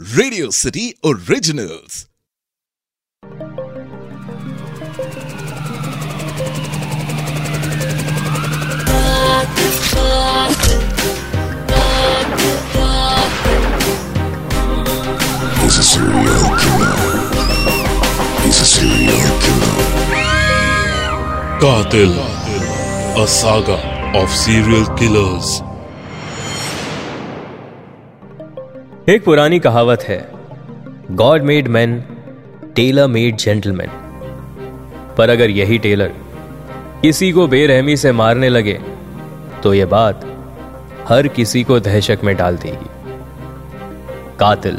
Radio city originals He's a serial killer. He's a serial killer. Qatil, a saga of serial killers. एक पुरानी कहावत है God made man tailor made gentleman पर अगर यही Taylor किसी को बेरहमी से मारने लगे तो यह बात हर किसी को दहशत में डाल देगी। कातिल,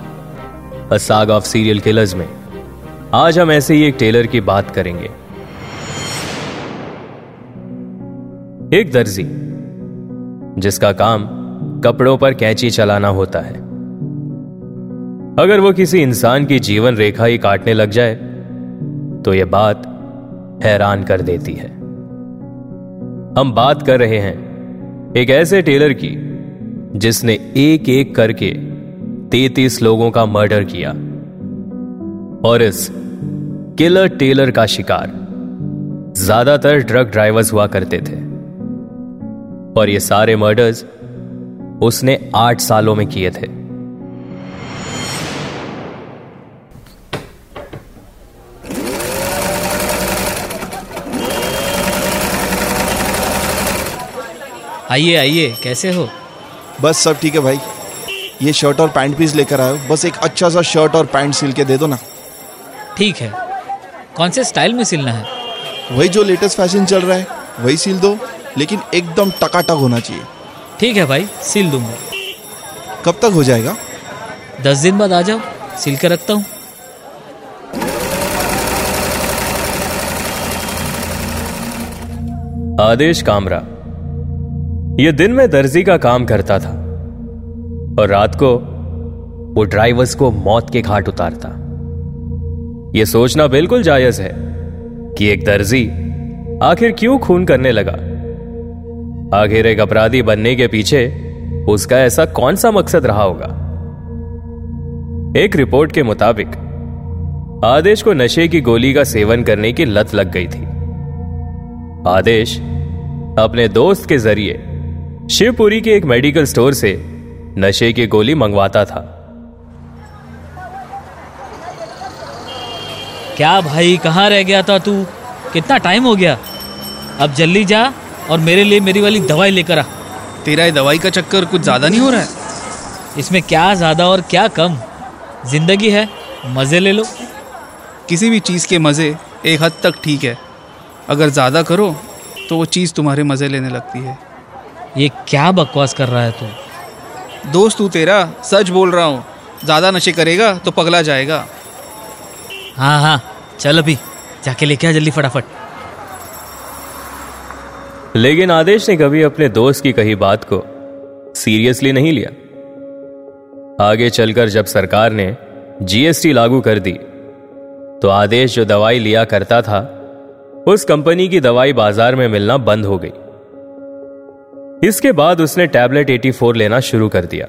अ साग ऑफ़ सीरियल किलर्स में, आज हम ऐसे ही एक टेलर की बात करेंगे। एक दर्जी, जिसका काम कपड़ों पर कैंची चलाना होता है। अगर वो किसी इंसान की जीवन रेखा ही काटने लग जाए तो यह बात हैरान कर देती है। हम बात कर रहे हैं एक ऐसे टेलर की, जिसने एक एक करके तैतीस लोगों का मर्डर किया और इस किलर टेलर का शिकार ज़्यादातर ड्रग ड्राइवर्स हुआ करते थे। और ये सारे मर्डर्स उसने आठ सालों में किए थे। आइए आइए कैसे हो? बस सब ठीक है भाई। ये शर्ट और पैंट पीस लेकर आयो बस एक अच्छा सा शर्ट और पैंट सिल के दे दो ना। ठीक है। कौन से स्टाइल में सिलना है? वही जो लेटेस्ट फ़ैशन चल रहा है वही सिल दो। लेकिन एकदम टकाटक होना चाहिए। ठीक है भाई सिल दूँगा। कब तक हो जाएगा? दस दिन बाद आ जाओ सिल के रखता हूँ। आदेश कामरा। यह दिन में दर्जी का काम करता था और रात को वो ड्राइवर्स को मौत के घाट उतारता। यह सोचना बिल्कुल जायज़ है कि एक दर्जी आखिर क्यों खून करने लगा? आखिर एक अपराधी बनने के पीछे उसका ऐसा कौन सा मकसद रहा होगा? एक रिपोर्ट के मुताबिक, आदेश को नशे की गोली का सेवन करने की लत लग गई थी। आदेश अपने दोस्त के ज़रिए शिवपुरी के एक मेडिकल स्टोर से नशे की गोली मंगवाता था। क्या भाई कहाँ रह गया था तू? कितना टाइम हो गया? अब जल्दी जा और मेरे लिए मेरी वाली दवाई लेकर आ। तेरा ये दवाई का चक्कर कुछ ज़्यादा नहीं हो रहा है? इसमें क्या ज़्यादा और क्या कम? ज़िंदगी है मज़े ले लो। किसी भी चीज़ के मज़े एक हद तक ठीक है। अगर ज़्यादा करो तो वो चीज़ तुम्हारे मज़े लेने लगती है। ये क्या बकवास कर रहा है तू? दोस्त तू तेरा सच बोल रहा हूँ। ज़्यादा नशे करेगा तो पगला जाएगा। हाँ हाँ चल अभी जाके लेके आ जल्दी फटाफट। लेकिन आदेश ने कभी अपने दोस्त की कही बात को सीरियसली नहीं लिया। आगे चलकर जब सरकार ने जीएसटी लागू कर दी तो आदेश जो दवाई लिया करता था उस कंपनी की दवाई बाज़ार में मिलना बंद हो गई। इसके बाद उसने टैबलेट 84 लेना शुरू कर दिया।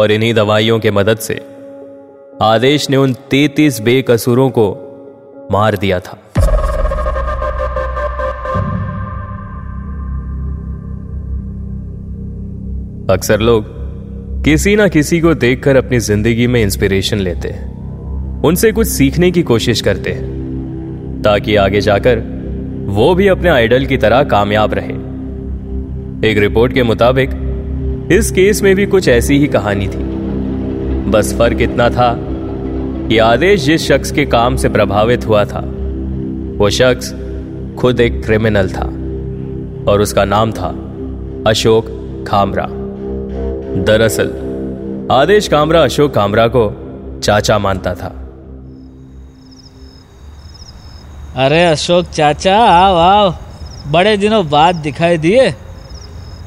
और इन्हीं दवाइयों के मदद से आदेश ने उन 33 बेकसूरों को मार दिया था। अक्सर लोग किसी ना किसी को देखकर अपनी ज़िंदगी में इंस्पिरेशन लेते हैं। उनसे कुछ सीखने की कोशिश करते हैं, ताकि आगे जाकर वो भी अपने आइडल की तरह कामयाब रहे। एक रिपोर्ट के मुताबिक, इस केस में भी कुछ ऐसी ही कहानी थी। बस फ़र्क इतना था कि आदेश जिस शख्स के काम से प्रभावित हुआ था, वो शख्स खुद एक क्रिमिनल था और उसका नाम था अशोक खामरा दरअसल, आदेश कामरा अशोक कामरा को चाचा मानता था। अरे अशोक चाचा, आओ आओ, बड़े दिनों बाद दिखाई दिए।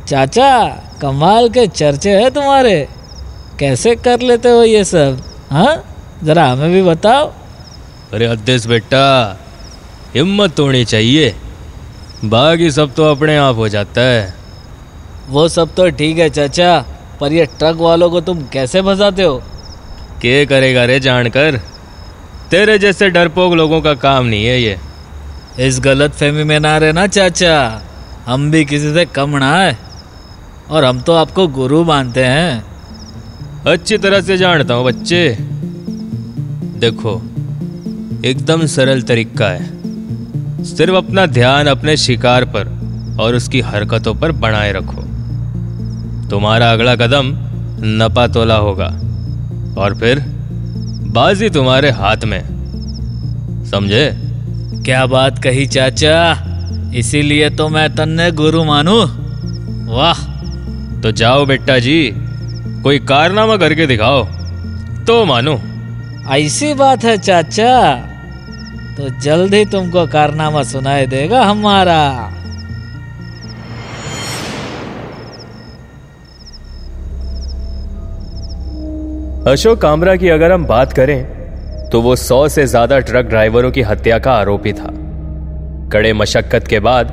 चाचा कमाल के चर्चे हैं तुम्हारे। कैसे कर लेते हो ये सब हाँ? जरा हमें भी बताओ। अरे अद्देश बेटा हिम्मत होनी चाहिए। बाकी सब तो अपने आप हो जाता है। वो सब तो ठीक है चाचा पर ये ट्रक वालों को तुम कैसे फंसाते हो? के करेगा रे जानकर? तेरे जैसे डरपोक लोगों का काम नहीं है ये। इस गलत फहमी में ना रहना चाचा हम भी किसी से कम ना है और हम तो आपको गुरु मानते हैं। अच्छी तरह से जानता हूँ बच्चे। देखो एकदम सरल तरीका है। सिर्फ़ अपना ध्यान अपने शिकार पर और उसकी हरकतों पर बनाए रखो। तुम्हारा अगला कदम नपा तोला होगा। और फिर बाजी तुम्हारे हाथ में। समझे? क्या बात कही चाचा? इसीलिए तो मैं तन्ने गुरु मानू। वाह! तो जाओ बेटा जी कोई कारनामा करके दिखाओ। तो मानो। ऐसी बात है चाचा तो जल्द ही तुमको कारनामा सुनाई देगा हमारा। अशोक कामरा की अगर हम बात करें तो वो सौ से ज़्यादा ट्रक ड्राइवरों की हत्या का आरोपी था। कड़े मशक्कत के बाद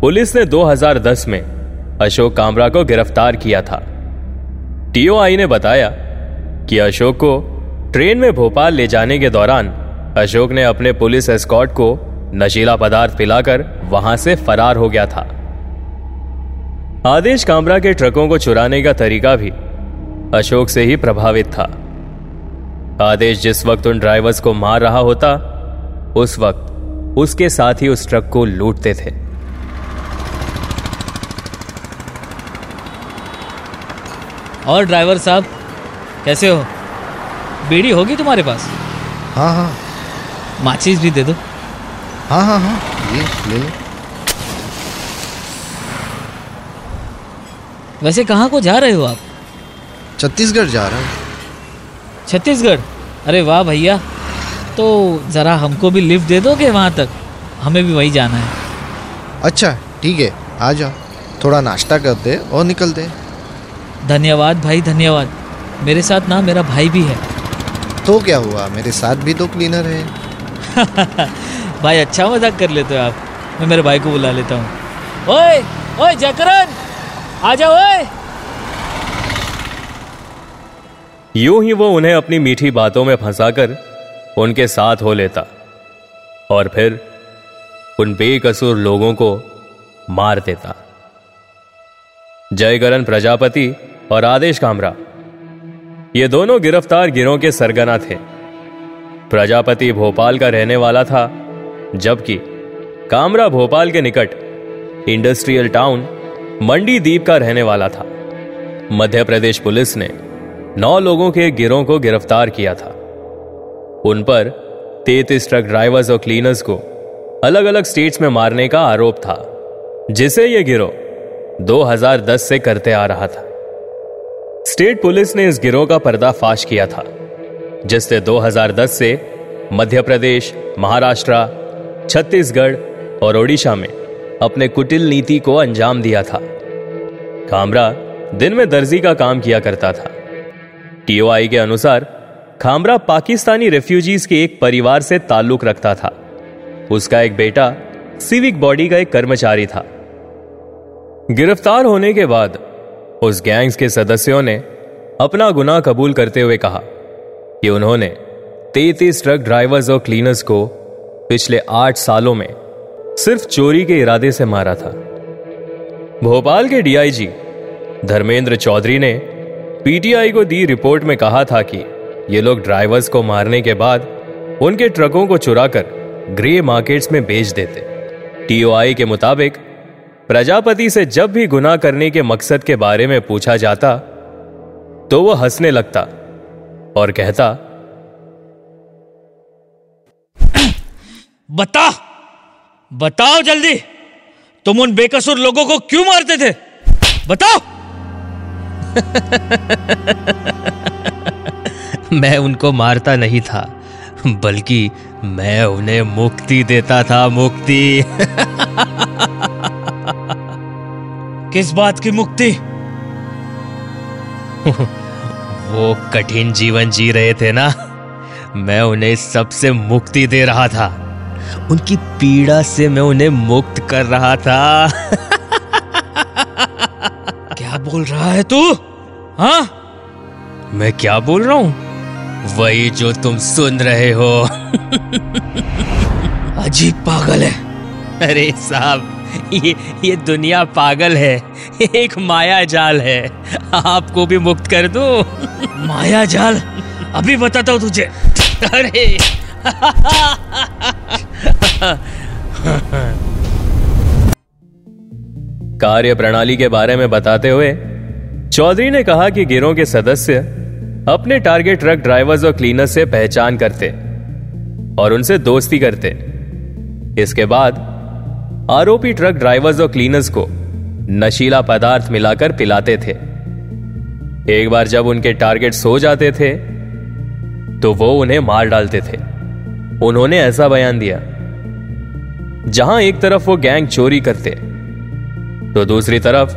पुलिस ने 2010 में अशोक कामरा को गिरफ़्तार किया था। टीओआई ने बताया कि अशोक को ट्रेन में भोपाल ले जाने के दौरान अशोक ने अपने पुलिस एस्कॉट को नशीला पदार्थ पिलाकर वहाँ से फरार हो गया था। आदेश कामरा के ट्रकों को चुराने का तरीका भी अशोक से ही प्रभावित था। आदेश जिस वक्त उन ड्राइवर्स को मार रहा होता, उस वक्त उसके साथ ही उस ट्रक को लूटते थे। और ड्राइवर साहब कैसे हो? बीड़ी होगी तुम्हारे पास? हाँ हाँ। माचिस भी दे दो। हाँ हाँ हाँ। ये ले लो। वैसे कहाँ को जा रहे हो आप? छत्तीसगढ़ जा रहा हूँ। छत्तीसगढ़? अरे वाह भैया। तो ज़रा हमको भी लिफ्ट दे दोगे वहाँ तक? हमें भी वही जाना है। अच्छा ठीक है। आ जाओ। थोड़ा नाश्ता करते और निकलते धन्यवाद भाई धन्यवाद। मेरे साथ ना मेरा भाई भी है। तो क्या हुआ? मेरे साथ भी तो क्लीनर है। भाई अच्छा मज़ाक कर लेते हो आप। मैं मेरे भाई को बुला लेता हूँ। ओए ओए जयकरण! आ जाओ ओए! यूँ ही वो उन्हें अपनी मीठी बातों में फंसाकर उनके साथ हो लेता और फिर उन बेकसूर लोगों को मार देता। जयकरण प्रजापति और आदेश कामरा। ये दोनों गिरफ़्तार गिरोह के सरगना थे। प्रजापति भोपाल का रहने वाला था, जबकि कामरा भोपाल के निकट इंडस्ट्रियल टाउन मंडी द्वीप का रहने वाला था। मध्य प्रदेश पुलिस ने नौ लोगों के गिरोह को गिरफ़्तार किया था। उन पर तैतीस ट्रक ड्राइवर्स और क्लीनर्स को अलग अलग स्टेट्स में मारने का आरोप था, जिसे यह गिरोह 2010 से करते आ रहा था। स्टेट पुलिस ने इस गिरोह का पर्दाफाश किया था जिसने 2010 से मध्य प्रदेश, महाराष्ट्र, छत्तीसगढ़ और ओडिशा में अपने कुटिल नीति को अंजाम दिया था। खामरा दिन में दर्जी का काम किया करता था। टीओआई के अनुसार खामरा पाकिस्तानी रेफ्यूजीज के एक परिवार से ताल्लुक रखता था। उसका एक बेटा सिविक बॉडी का एक कर्मचारी था। गिरफ़्तार होने के बाद उस गैंग्स के सदस्यों ने अपना गुनाह कबूल करते हुए कहा कि उन्होंने तैतीस ट्रक ड्राइवर्स और क्लीनर्स को पिछले आठ सालों में सिर्फ़ चोरी के इरादे से मारा था। भोपाल के डीआईजी धर्मेंद्र चौधरी ने पीटीआई को दी रिपोर्ट में कहा था कि ये लोग ड्राइवर्स को मारने के बाद उनके ट्रकों को चुराकर ग्रे मार्केट्स में बेच देते। टीओआई के मुताबिक प्रजापति से जब भी गुनाह करने के मकसद के बारे में पूछा जाता तो वह हंसने लगता और कहता बता बताओ जल्दी। तुम उन बेकसूर लोगों को क्यों मारते थे? बताओ। मैं उनको मारता नहीं था बल्कि मैं उन्हें मुक्ति देता था मुक्ति। किस बात की मुक्ति? वो कठिन जीवन जी रहे थे ना? मैं उन्हें सबसे मुक्ति दे रहा था। उनकी पीड़ा से मैं उन्हें मुक्त कर रहा था। क्या बोल रहा है तू? हाँ? मैं क्या बोल रहा हूँ? वही जो तुम सुन रहे हो। अजीब पागल है। अरे साहब ये ये दुनिया पागल है। एक माया जाल है। आपको भी मुक्त कर दो। माया जाल? अभी बताता हूँ तुझे। अरे। कार्य प्रणाली के बारे में बताते हुए चौधरी ने कहा कि गिरोह के सदस्य अपने टारगेट ट्रक ड्राइवर्स और क्लीनर्स से पहचान करते और उनसे दोस्ती करते। इसके बाद आरोपी ट्रक ड्राइवर्स और क्लीनर्स को नशीला पदार्थ मिलाकर पिलाते थे। एक बार जब उनके टारगेट सो जाते थे तो वो उन्हें मार डालते थे। उन्होंने ऐसा बयान दिया, जहाँ एक तरफ़ वो गैंग चोरी करते तो दूसरी तरफ़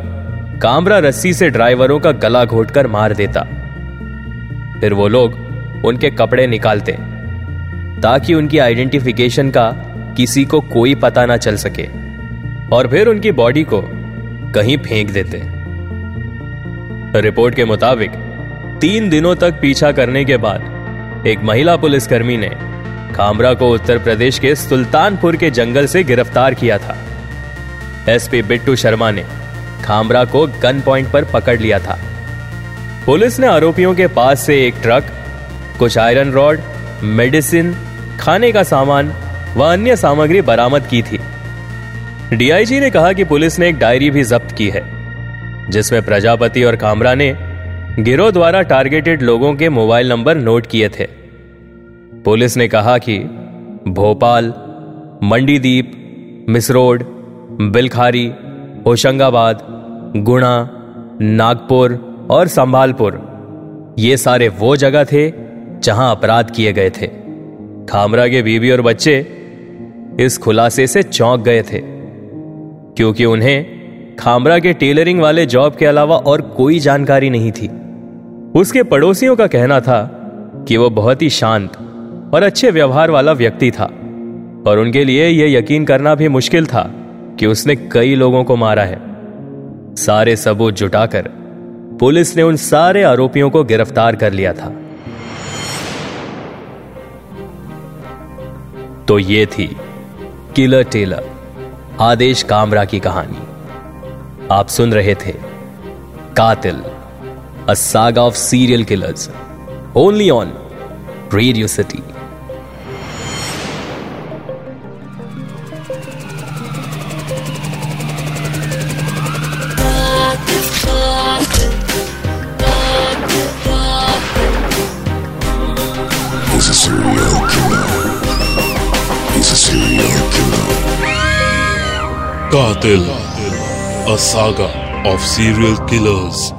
कामरा रस्सी से ड्राइवरों का गला घोटकर मार देता। फिर वो लोग उनके कपड़े निकालते, ताकि उनकी आइडेंटिफिकेशन का किसी को कोई पता ना चल सके। और फिर उनकी बॉडी को कहीं फेंक देते। रिपोर्ट के मुताबिक, तीन दिनों तक पीछा करने के बाद, एक महिला पुलिसकर्मी ने खामरा को उत्तर प्रदेश के सुल्तानपुर के जंगल से गिरफ़्तार किया था। एसपी बिट्टू शर्मा ने खामरा को गन पॉइंट पर पकड़ लिया था। पुलिस ने आरोपियों के पास से एक ट्रक, कुछ आयरन रॉड, मेडिसिन, खाने का सामान व अन्य सामग्री बरामद की थी। डीआईजी ने कहा कि पुलिस ने एक डायरी भी जब्त की है, जिसमें प्रजापति और कामरा ने गिरोह द्वारा टारगेटेड लोगों के मोबाइल नंबर नोट किए थे। पुलिस ने कहा कि भोपाल, मंडीदीप, मिसरोड, बिलखारी, होशंगाबाद, गुणा, नागपुर और संभालपुर, ये सारे वो जगह थे जहाँ अपराध किए गए थे। खामरा के बीबी और बच्चे इस खुलासे से चौंक गए थे। क्योंकि उन्हें खामरा के टेलरिंग वाले जॉब के अलावा और कोई जानकारी नहीं थी। उसके पड़ोसियों का कहना था कि वो बहुत ही शांत और अच्छे व्यवहार वाला व्यक्ति था, और उनके लिए यह यकीन करना भी मुश्किल था कि उसने कई लोगों को मारा है। सारे सबूत जुटाकर पुलिस ने उन सारे आरोपियों को गिरफ़्तार कर लिया था। तो ये थी किलर टेलर। आदेश कामरा की कहानी। आप सुन रहे थे कातिल, a saga of serial killers only on radio city Qatil, a saga of serial killers.